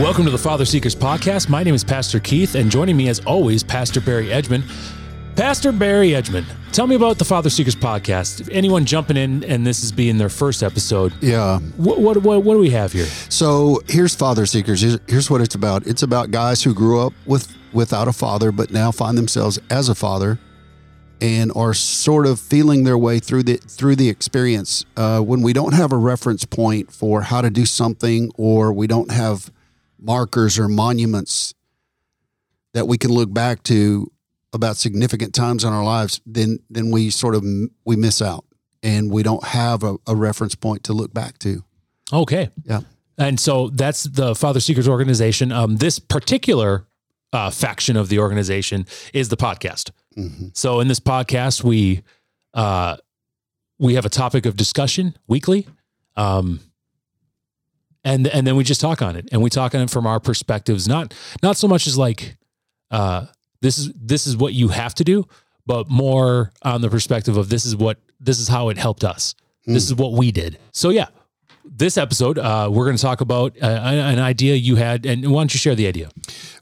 Welcome to the Father Seekers podcast. My name is Pastor Keith, and joining me as always, Pastor Barry Edgman. Pastor Barry Edgman, tell me about the Father Seekers podcast. If anyone jumping in and this is being their first episode, Yeah. what what what, what do we have here? So here's Father Seekers. Here's, here's what it's about. It's about guys who grew up with without a father, but now find themselves as a father, and are sort of feeling their way through the through the experience. Uh, when we don't have a reference point for how to do something, or we don't have markers or monuments that we can look back to about significant times in our lives, then then we sort of we miss out, and we don't have a, a reference point to look back to. Okay. Yeah. And so that's the Father Seekers organization. Um, this particular uh, faction of the organization is the podcast. Mhm. So in this podcast, we uh, we have a topic of discussion weekly, um, and and then we just talk on it, and we talk on it from our perspectives, not not so much as like uh, this is this is what you have to do, but more on the perspective of this is what this is how it helped us. This is what we did. So yeah, this episode uh, we're going to talk about uh, an idea you had, and why don't you share the idea?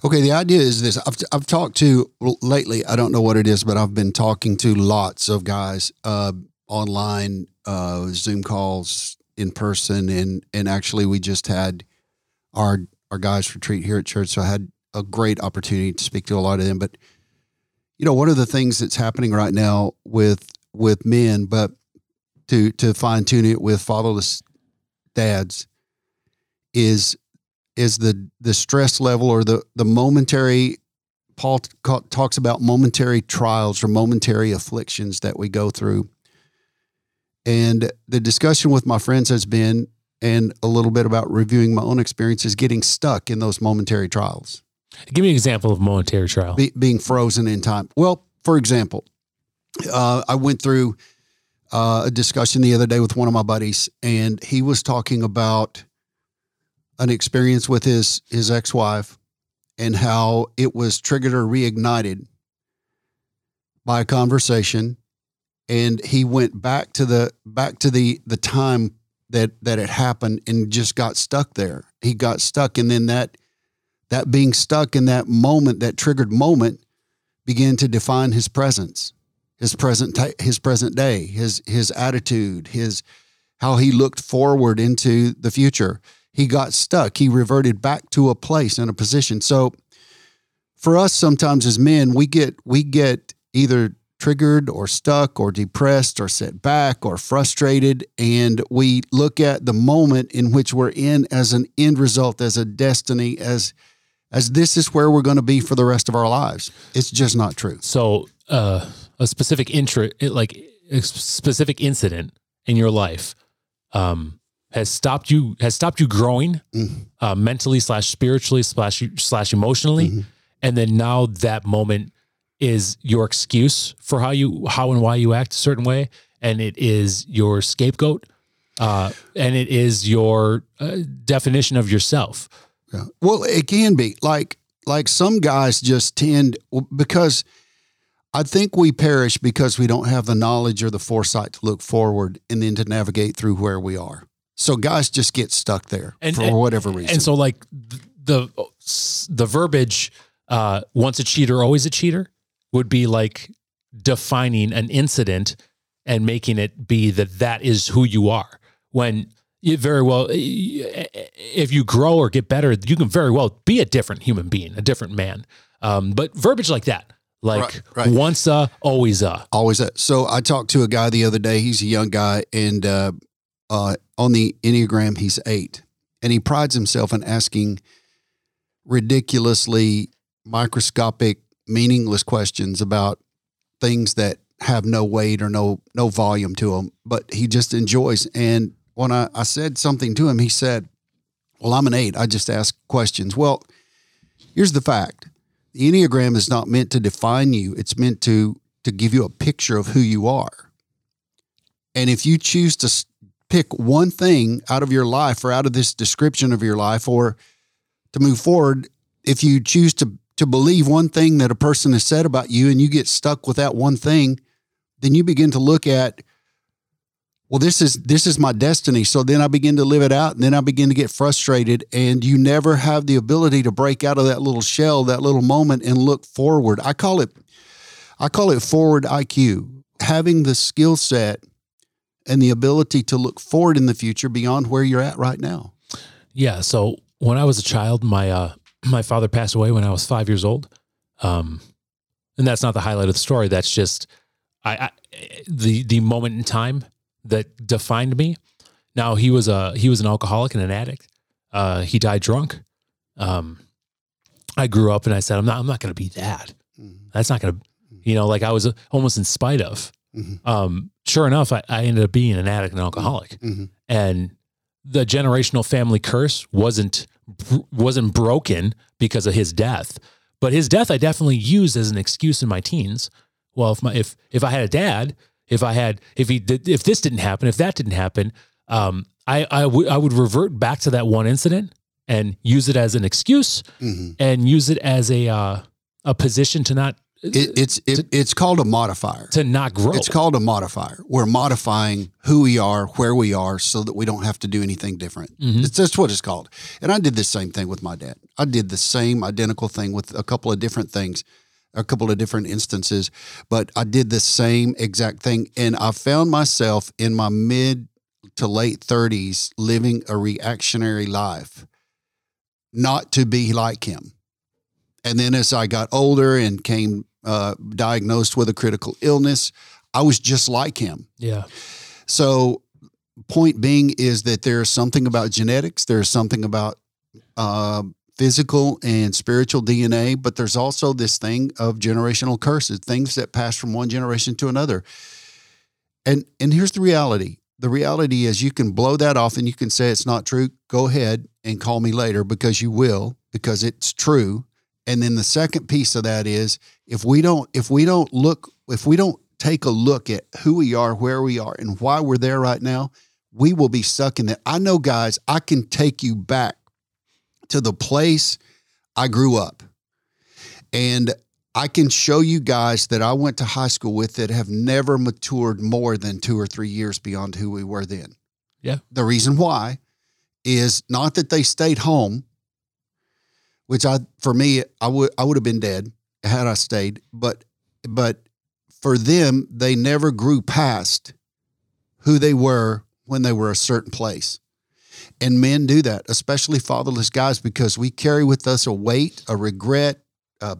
Okay, the idea is this. I've, I've talked to lately, I don't know what it is, but I've been talking to lots of guys uh, online, uh, Zoom calls, in person, and and actually we just had our our guys retreat here at church, so I had a great opportunity to speak to a lot of them. But you know, one of the things that's happening right now with with men, but to to fine tune it with fatherless dads, is is the the stress level or the the momentary Paul t- talks about momentary trials or momentary afflictions that we go through. And the discussion with my friends has been and a little bit about reviewing my own experiences getting stuck in those momentary trials, Give me an example of momentary trial. be, being frozen in time. Well, for example, uh, I went through uh, a discussion the other day with one of my buddies, and he was talking about an experience with his his ex wife and how it was triggered or reignited by a conversation, and he went back to the back to the the time that that it happened and just got stuck there. He got stuck, and then that that being stuck in that moment, that triggered moment, began to define his presence, his present his present day, his his attitude, his how he looked forward into the future. He got stuck. He reverted back to a place and a position. So for us sometimes as men, we get we get either triggered or stuck or depressed or set back or frustrated and we look at the moment in which we're in as an end result as a destiny as as this is where we're going to be for the rest of our lives. It's just not true. So, uh, a specific intro, like a specific incident in your life, um, has stopped you has stopped you growing Mhm. uh, mentally slash spiritually slash slash emotionally, Mhm. and then now that moment is your excuse for how you how and why you act a certain way, and it is your scapegoat, uh, and it is your uh, definition of yourself. Yeah. Well, it can be like like some guys just tend because I think we perish because we don't have the knowledge or the foresight to look forward and then to navigate through where we are. So guys just get stuck there And- for and- whatever reason. And so, like the the verbiage, uh, once a cheater, always a cheater, would be like defining an incident and making it be that that is who you are. When you very well, if you grow or get better, you can very well be a different human being, a different man. Um, but verbiage like that, like Right, right. once a, always a. Always a. So I talked to a guy the other day. He's a young guy, and uh, uh, on the Enneagram, he's eight, and he prides himself in asking ridiculously microscopic, meaningless questions about things that have no weight or no no volume to them. But he just enjoys. And when I, I said something to him, he said, "Well, I'm an eight. I just ask questions." Well, here's the fact the enneagram is not meant to define you it's meant to to give you a picture of who you are and if you choose to pick one thing out of your life or out of this description of your life or to move forward if you choose to to believe one thing that a person has said about you and you get stuck with that one thing then you begin to look at well this is this is my destiny. So then i begin to live it out and then i begin to get frustrated and you never have the ability to break out of that little shell that little moment and look forward. I call it i call it forward iq having the skill set and the ability to look forward in the future beyond where you're at right now. Yeah. So when I was a child, my uh, my father passed away when I was five years old, um, and that's not the highlight of the story. That's just I, I the the moment in time that defined me. Now he was a he was an alcoholic and an addict. Uh, he died drunk. Um, I grew up and I said, I'm not I'm not going to be that. Mhm. That's not going to, you know, like I was almost in spite of. Mhm. Um, sure enough, I, I ended up being an addict and alcoholic Mhm. and the generational family curse wasn't wasn't broken because of his death but his death i definitely used as an excuse in my teens well if my if if i had a dad if i had if he did if this didn't happen if that didn't happen um i i would i would revert back to that one incident and use it as an excuse Mhm. and use it as a uh a position to not It, it's it, it's called a modifier to not grow It's called a modifier. We're modifying who we are, where we are, so that we don't have to do anything different. Mhm. It's that's what it's called. And I did the same thing with my dad. I did the same identical thing with a couple of different things, a couple of different instances, but I did the same exact thing. And I found myself in my mid to late 30s living a reactionary life, not to be like him. And then as I got older and came uh, diagnosed with a critical illness, I was just like him. yeah So, point being is that there's something about genetics, there's something about uh, physical and spiritual DNA, but there's also this thing of generational curses, things that pass from one generation to another. And and here's the reality. The reality is you can blow that off and you can say it's not true. Go ahead and call me later because you will, because it's true. And then the second piece of that is if we don't if we don't look if we don't take a look at who we are, where we are, and why we're there right now, we will be stuck in that. I know, guys, I can take you back to the place I grew up. And I can show you guys that I went to high school with that have never matured more than two or three years beyond who we were then. Yeah. The reason why is not that they stayed home, which I for me I would I would have been dead had I stayed, but but for them they never grew past who they were when they were a certain place. And men do that, especially fatherless guys, because we carry with us a weight, a regret, a,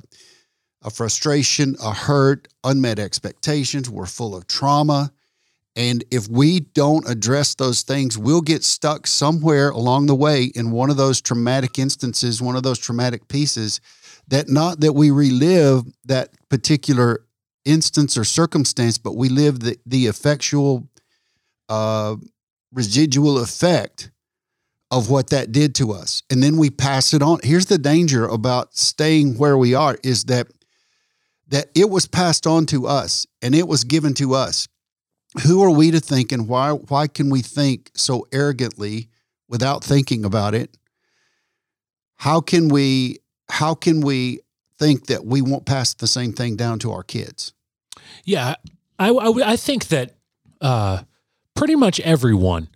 a frustration, a hurt, unmet expectations. We're full of trauma. And if we don't address those things, we'll get stuck somewhere along the way in one of those traumatic instances, one of those traumatic pieces that not that we relive that particular instance or circumstance, but we live the, the effectual uh, residual effect of what that did to us. And then we pass it on. Here's the danger about staying where we are is that that it was passed on to us and it was given to us. Who are we to think and why why can we think so arrogantly without thinking about it? How can we how can we think that we won't pass the same thing down to our kids? Yeah, I, I, I think that uh, pretty much everyone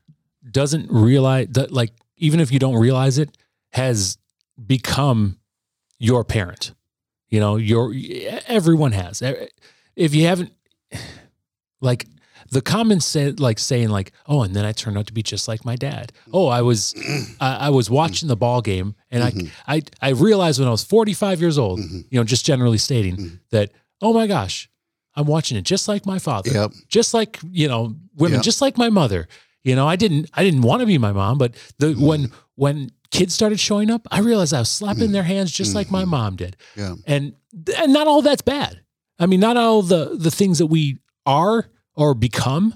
doesn't realize that, like, even if you don't realize it, has become your parent. You know, your everyone has. If you haven't, like, the common say, like saying, like, oh, and then I turned out to be just like my dad. Oh, I was, I, I was watching the ball game, and Mhm. I, I, I realized when I was forty five years old, Mhm. you know, just generally stating Mhm. that, oh my gosh, I'm watching it just like my father, Yep. just like you know, women, Yeah. just like my mother. You know, I didn't, I didn't want to be my mom, but the Mm-hmm. when when kids started showing up, I realized I was slapping their hands just like my mom did, Yeah. and and not all that's bad. I mean, not all the the things that we are or become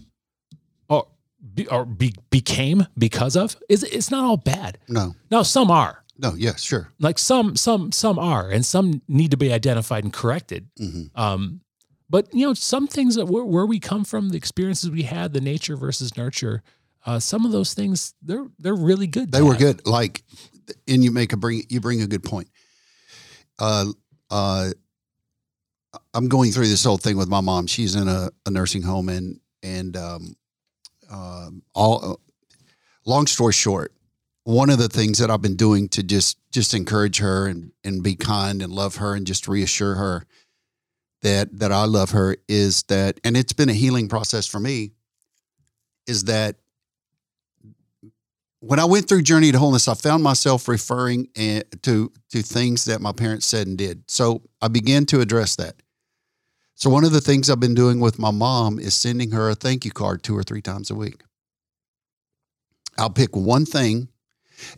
or be, or be, became because of is it's not all bad. No. Now some are No, yeah, sure. like some some some are and some need to be identified and corrected hmm um but you know some things that where, where we come from the experiences we had the nature versus nurture uh some of those things they're they're really good They were have. good. Like, and you make a bring you bring a good point. Uh, uh, I'm going through this whole thing with my mom. She's in a, a nursing home, and and um, um, all. Long story short, one of the things that I've been doing to just just encourage her and and be kind and love her and just reassure her that that I love her is that, and it's been a healing process for me. Is that when I went through Journey to Wholeness, I found myself referring eh, to to things that my parents said and did. So I began to address that. So one of the things I've been doing with my mom is sending her a thank you card two or three times a week. I'll pick one thing,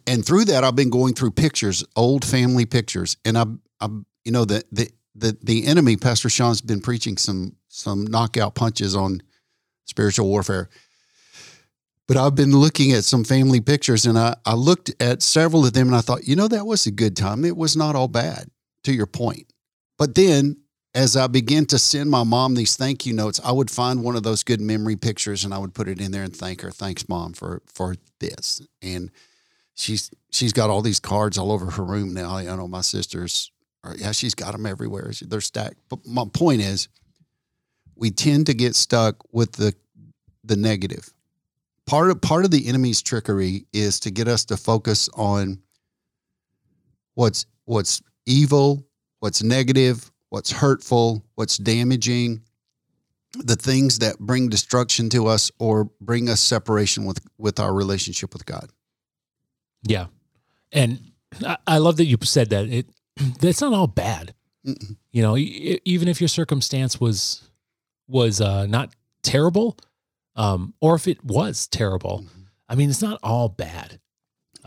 and through that, I've been going through pictures, old family pictures, and I, I, you know, the the the the enemy, Pastor Sean's been preaching some some knockout punches on spiritual warfare. But I've been looking at some family pictures and I, I looked at several of them and I thought, you know, that was a good time. It was not all bad, to your point. But then as I began to send my mom these thank you notes, I would find one of those good memory pictures and I would put it in there and thank her. Thanks, mom, for for this. And she's she's got all these cards all over her room now. I know my sister's are, yeah, she's got them everywhere. They're stacked. But my point is, we tend to get stuck with the the negative. Part of part of the enemy's trickery is to get us to focus on what's what's evil, what's negative, what's hurtful, what's damaging, the things that bring destruction to us or bring us separation with with our relationship with God. Yeah, and I, I love that you said that. It that's not all bad. Mm-mm. You know, even if your circumstance was was uh, not terrible, um, or if it was terrible, mm-hmm. I mean, it's not all bad.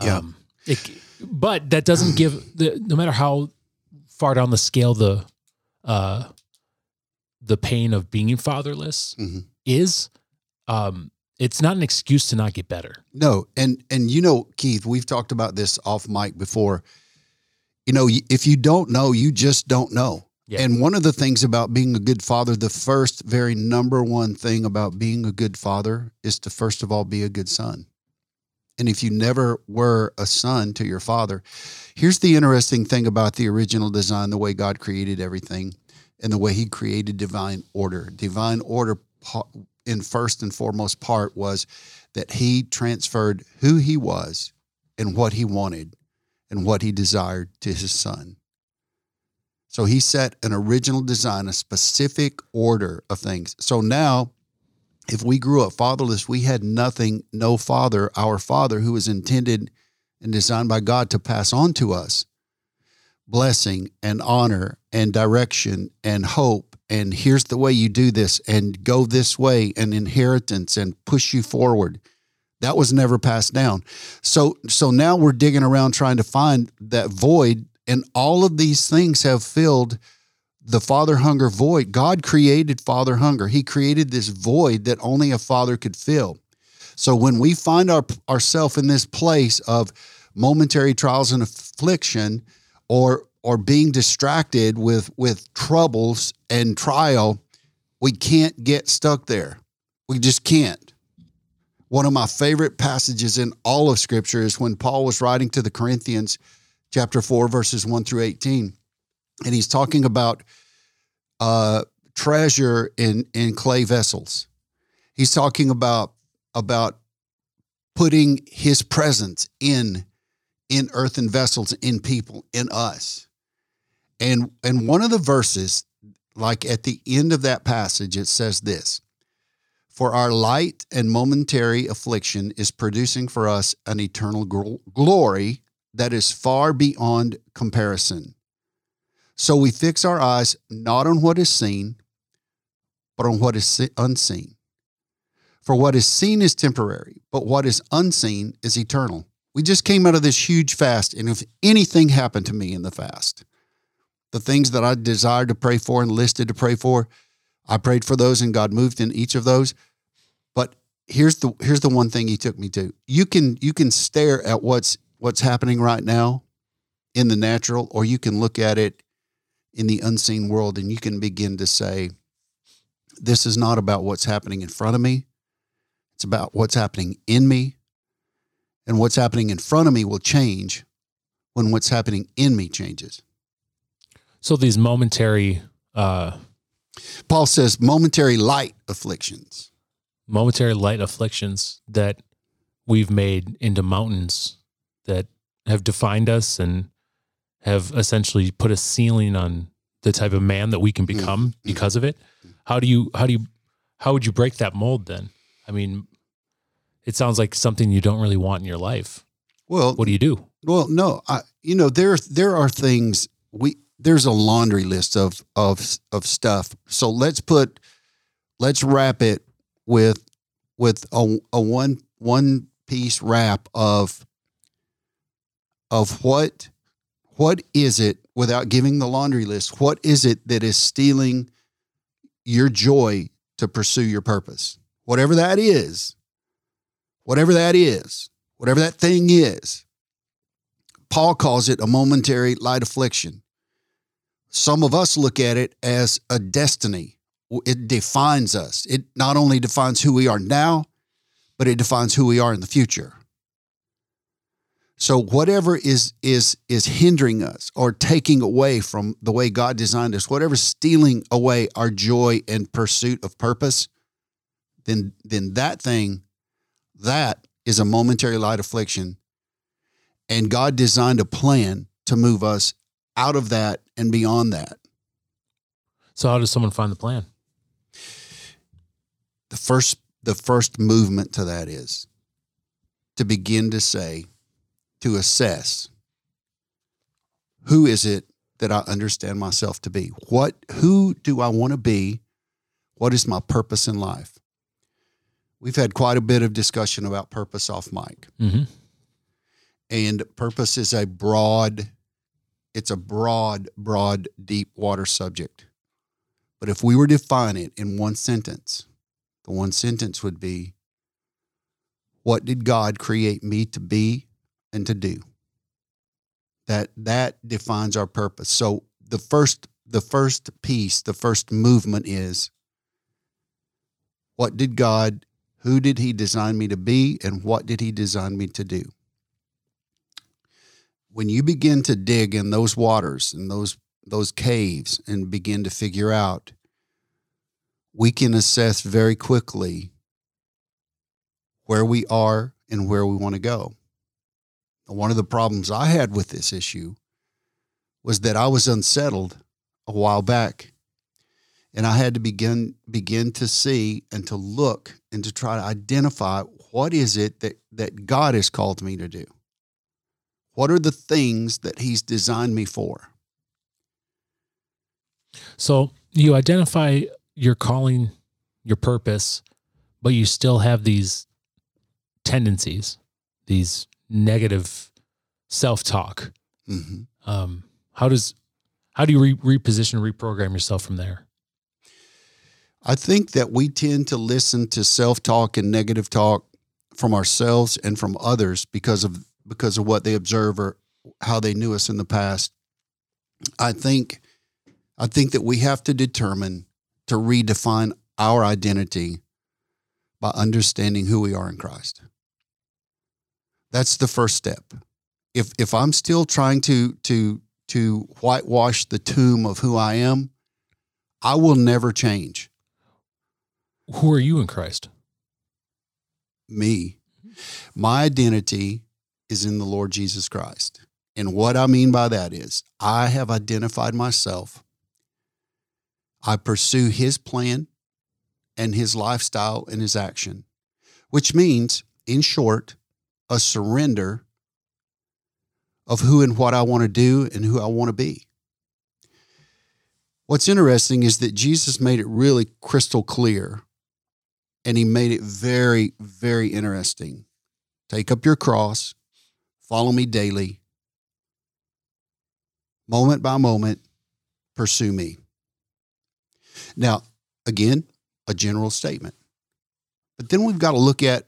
Yeah. Um, it, but that doesn't give the no matter how far down the scale the uh, the pain of being fatherless mm-hmm. is, um, it's not an excuse to not get better. No, and and you know, Keith, we've talked about this off mic before you know, if you don't know, you just don't know. Yeah. And one of the things about being a good father, the first, very number one thing about being a good father is to first of all be a good son. And if you never were a son to your father, here's the interesting thing about the original design, the way God created everything and the way he created divine order. Divine order in first and foremost part was that he transferred who he was and what he wanted and what he desired to his son. So he set an original design, a specific order of things. So now, if we grew up fatherless, we had nothing, no father, our father who was intended and designed by God to pass on to us blessing and honor and direction and hope. And here's the way you do this and go this way and inheritance and push you forward. That was never passed down. So so now we're digging around trying to find that void and all of these things have filled the father hunger void. God created father hunger. He created this void that only a father could fill. So when we find our ourselves in this place of momentary trials and affliction or or being distracted with with troubles and trial, we can't get stuck there. We just can't. One of my favorite passages in all of Scripture is when Paul was writing to the Corinthians, chapter 4, verses 1 through 18. And he's talking about uh, treasure in, in clay vessels. He's talking about, about putting his presence in, in earthen vessels, in people, in us. And, and one of the verses, like at the end of that passage, it says this for our light and momentary affliction is producing for us an eternal glory that is far beyond comparison. So we fix our eyes not on what is seen, but on what is unseen. For what is seen is temporary, but what is unseen is eternal. We just came out of this huge fast, and if anything happened to me in the fast, the things that I desired to pray for and listed to pray for, I prayed for those, and God moved in each of those But here's the here's the one thing he took me to. You can you can stare at what's what's happening right now in the natural, or you can look at it in the unseen world and you can begin to say, This is not about what's happening in front of me. It's about what's happening in me. And what's happening in front of me will change when what's happening in me changes. So these momentary uh Paul says momentary light afflictions momentary light afflictions that we've made into mountains that have defined us and have essentially put a ceiling on the type of man that we can become Mm-hmm. because of it. How do you how do you how would you break that mold then? I mean, it sounds like something you don't really want in your life. Well, What do you do? Well, no, I you know there there are things we there's a laundry list of of of stuff. So let's put let's wrap it with with a, a one one piece wrap of of what what is it without giving the laundry list? What is it that is stealing your joy to pursue your purpose? Whatever that is. Whatever that is. Whatever that thing is. Paul calls it a momentary light affliction. Some of us look at it as a destiny. It defines us. It not only defines who we are now, but it defines who we are in the future. So whatever is is is hindering us or taking away from the way God designed us, whatever's stealing away our joy and pursuit of purpose, then then that thing, that is a momentary light affliction and God designed a plan to move us out of that and beyond that. So how does someone find the plan? The first the first movement to that is to begin to say, to assess who is it that I understand myself to be? What who do I want to be? What is my purpose in life? We've had quite a bit of discussion about purpose off mic. Mm-hmm. and purpose is a broad it's a broad broad deep water subject but if we were to define it in one sentence the one sentence would be what did god create me to be and to do. That that defines our purpose. So the first the first piece the first movement is what did god who did he design me to be and what did he design me to do? When you begin to dig in those waters and those those caves and begin to figure out we can assess very quickly where we are and where we want to go one of the problems i had with this issue was that i was unsettled a while back and i had to begin begin to see and to look and to try to identify what is it that that god has called me to do what are the things that he's designed me for? So you identify your calling, your purpose, but you still have these tendencies, these negative self-talk. hmm Um, how does how do you re- reposition, reprogram yourself from there? I think that we tend to listen to self talk and negative talk from ourselves and from others because of because of what they observe or how they knew us in the past. I think I think that we have to determine to redefine our identity by understanding who we are in Christ. That's the first step. If if I'm still trying to to to whitewash the tomb of who I am, I will never change. Who are you in Christ? me. My identity is in the Lord Jesus Christ. And what I mean by that is I have identified myself. I pursue his plan and his lifestyle and his action, which means, in short, a surrender of who and what I want to do and who I want to be. What's interesting is that Jesus made it really crystal clear and he made it very, very interesting. Take up your cross, follow me daily, moment by moment, pursue me. Now, again, a general statement. But then we've got to look at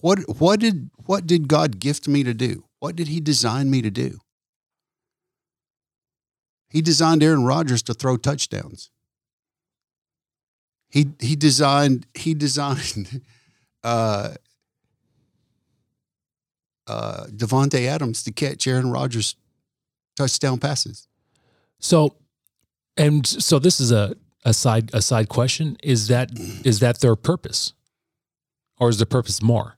what what did what did God gift me to do? What did he design me to do? He designed Aaron Rodgers to throw touchdowns. He he designed he designed uh, uh, Davante Adams to catch Aaron Rodgers touchdown passes. So, and so this is a, a side a side question. Is that is that their purpose? or is the purpose more?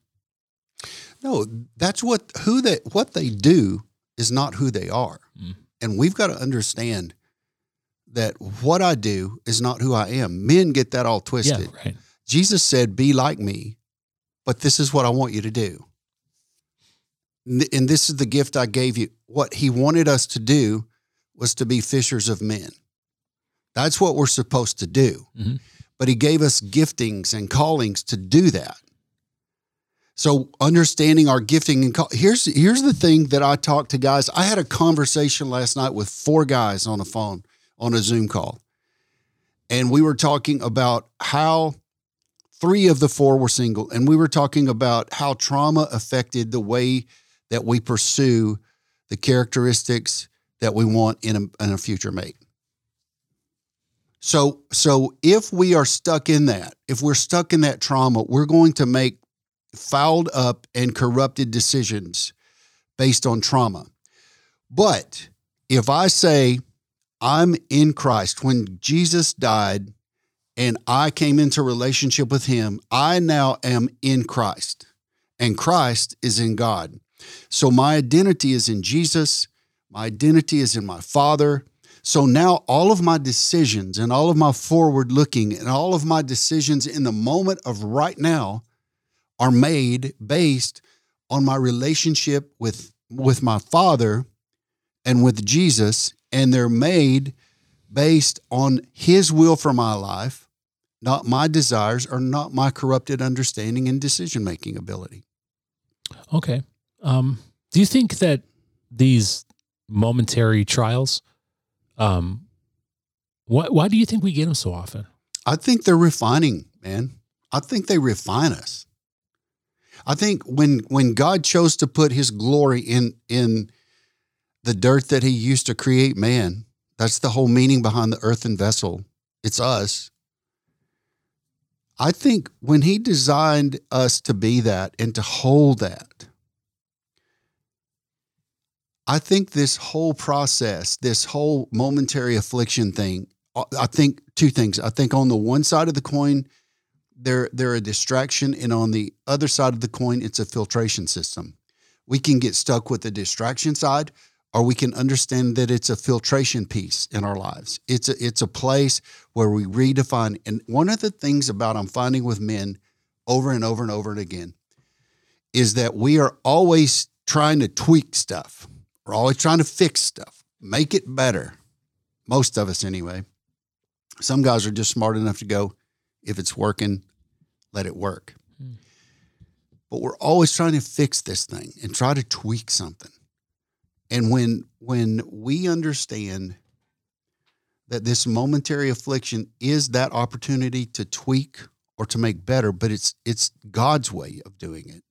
No, that's what who they what they do is not who they are. Mm. And we've got to understand that what I do is not who I am. Men get that all twisted. Yeah, right. Jesus said, Be like me, but this is what I want you to do. And this is the gift I gave you. What he wanted us to do was to be fishers of men. That's what we're supposed to do. Mhm. But he gave us giftings and callings to do that. So understanding our gifting and call, here's here's the thing that I talk to guys. I had a conversation last night with four guys on a phone on a Zoom call. And we were talking about how three of the four were single and we were talking about how trauma affected the way that we pursue the characteristics that we want in a, in a future mate. So so if we are stuck in that, if we're stuck in that trauma, we're going to make fouled up and corrupted decisions based on trauma. But if I say I'm in Christ, when Jesus died and I came into relationship with him, I now am in Christ and Christ is in God. So my identity is in Jesus, my identity is in my Father. So now all of my decisions and all of my forward looking and all of my decisions in the moment of right now are made based on my relationship with with my father and with Jesus and they're made based on his will for my life not my desires or not my corrupted understanding and decision making ability Okay. Um, do you think that these momentary trials, um, why, why do you think we get them so often? i think they're refining man i think they refine us i think when when god chose to put his glory in in the dirt that he used to create man that's the whole meaning behind the earthen vessel. It's us. I think when he designed us to be that and to hold that i think this whole process this whole momentary affliction thing i think two things. I think on the one side of the coin they're they're a distraction and on the other side of the coin it's a filtration system. We can get stuck with the distraction side or we can understand that it's a filtration piece in our lives. It's a it's a place where we redefine and one of the things about i'm finding with men over and over and over and again is that we are always trying to tweak stuff. We're always trying to fix stuff. Make it better. Most of us anyway. Some guys are just smart enough to go if it's working let it work. Hmm. but we're always trying to fix this thing and try to tweak something. And when when we understand that this momentary affliction is that opportunity to tweak or to make better but it's it's God's way of doing it.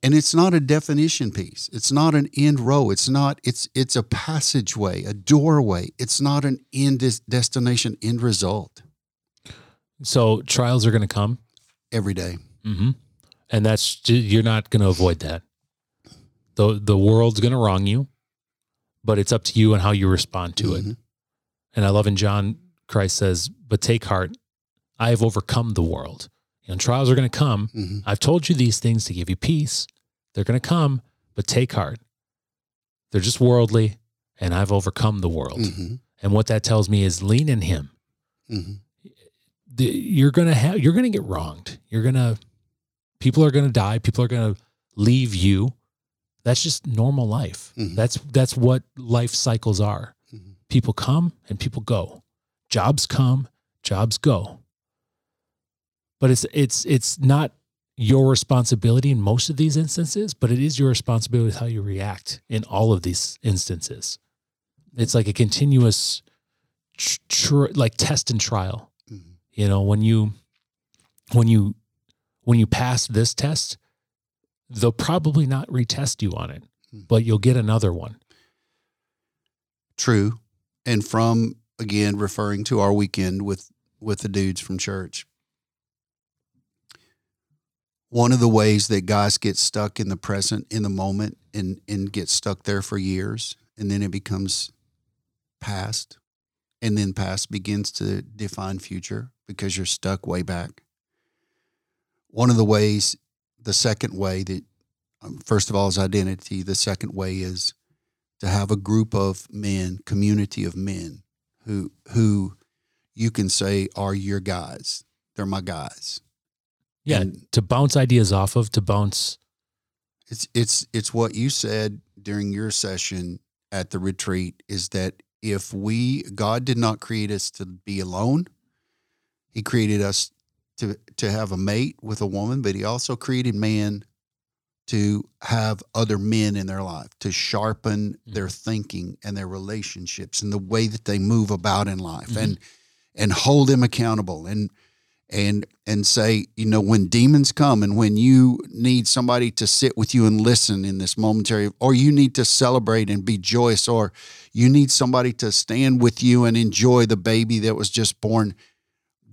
And it's not a definition piece. It's not an end row. It's not it's it's a passageway a doorway. It's not an end destination end result So trials are going to come, every day mm-hmm. and that's you're not going to avoid that. the The world's going to wrong you, but it's up to you and how you respond to it. Mhm. And I love in John, Christ says, "But take heart, I have overcome the world." And trials are going to come. Mhm. I've told you these things to give you peace. They're going to come, but take heart. They're just worldly, and I've overcome the world. Mhm. And what that tells me is lean in Him. The, you're gonna have you're gonna get wronged. You're gonna people are gonna die. People are gonna leave you. That's just normal life. Mhm. That's that's what life cycles are. Mhm. People come and people go. Jobs come, jobs go. But it's it's it's not your responsibility in most of these instances, but it is your responsibility with how you react in all of these instances. It's like a continuous tr- tr- like test and trial. You know when you when you when you pass this test they'll probably not retest you on it Hmm. but you'll get another one True. And from again referring to our weekend with with the dudes from church. One of the ways that guys get stuck in the present in the moment and and get stuck there for years and then it becomes past and then past begins to define future because you're stuck way back. one of the ways, the second way that, um, first of all, is identity. The second way is to have a group of men, community of men who who you can say are your guys. They're my guys. Yeah, And to bounce ideas off of, to bounce. it's it's it's what you said during your session at the retreat is that if we God did not create us to be alone, He created us to to have a mate with a woman, but He also created man to have other men in their life to sharpen their thinking and their relationships and the way that they move about in life Mhm. and and hold them accountable and and and say you know when demons come and when you need somebody to sit with you and listen in this momentary or you need to celebrate and be joyous or you need somebody to stand with you and enjoy the baby that was just born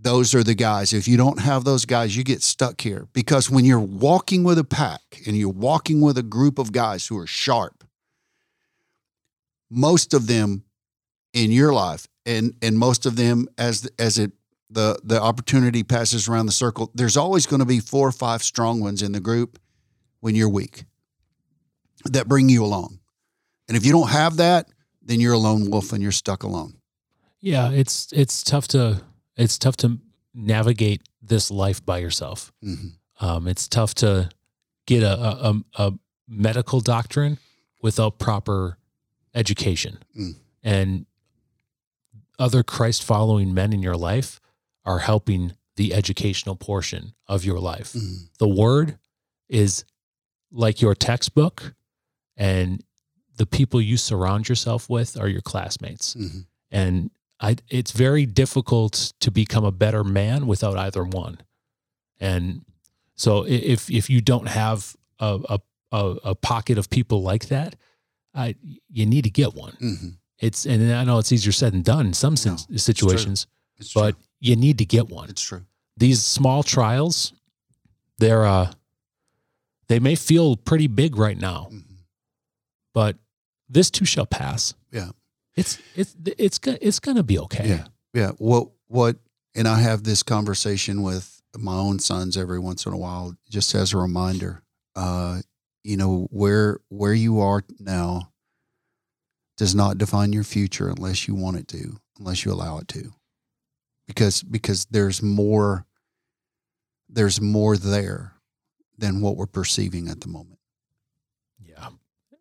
those are the guys. If you don't have those guys you get stuck here. Because when you're walking with a pack and you're walking with a group of guys who are sharp most of them in your life and and most of them as as it the the opportunity passes around the circle there's always going to be four or five strong ones in the group when you're weak that bring you along. And if you don't have that then you're a lone wolf and you're stuck alone. Yeah, it's it's tough to it's tough to navigate this life by yourself. hmm Um, it's tough to get a, a, a, medical doctrine without proper education. Mm. And other Christ following men in your life are helping the educational portion of your life. Mhm. The word is like your textbook, and the people you surround yourself with are your classmates. Mhm. And I, it's very difficult to become a better man without either one. And so if if you don't have a a, a, pocket of people like that, I, you need to get one. Mhm. It's and I know it's easier said than done in some No, situations, it's true. but you need to get one. it's true These small trials, they're uh, they may feel pretty big right now, Mhm. but this too shall pass. Yeah. It's it's it's gonna it's gonna be okay. Yeah. Yeah. What what and I have this conversation with my own sons every once in a while, just as a reminder. Uh, you know, where where you are now does not define your future unless you want it to, unless you allow it to. Because because there's more there's more there than what we're perceiving at the moment. Yeah.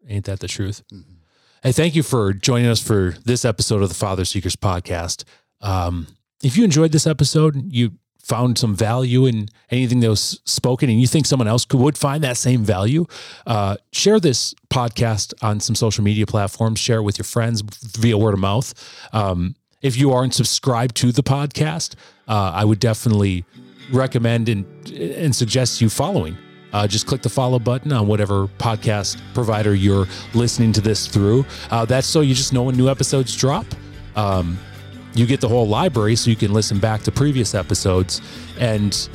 Ain't that the truth? Mhm. Hey, thank you for joining us for this episode of the Father Seekers podcast. Um, if you enjoyed this episode, you found some value in anything that was spoken, and you think someone else could, would find that same value, uh, share this podcast on some social media platforms. Share it with your friends via word of mouth. Um, if you aren't subscribed to the podcast, uh, I would definitely recommend and and suggest you following. Uh, just click the follow button on whatever podcast provider you're listening to this through. Uh, that's so you just know when new episodes drop. Um, you get the whole library, so you can listen back to previous episodes, and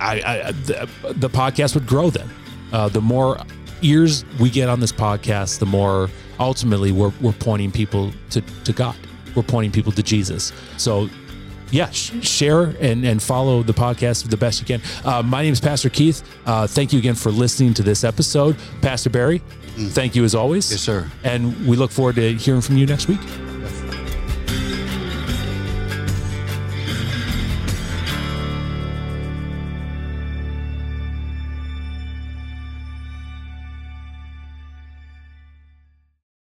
I, I the, the podcast would grow. Then, uh, the more ears we get on this podcast, the more ultimately we're we're pointing people to to God. We're pointing people to Jesus. So yeah, sh- share and, and follow the podcast the best you can. Uh, my name is Pastor Keith. Uh, thank you again for listening to this episode. Pastor Barry, thank you as always. Yes, sir. And we look forward to hearing from you next week.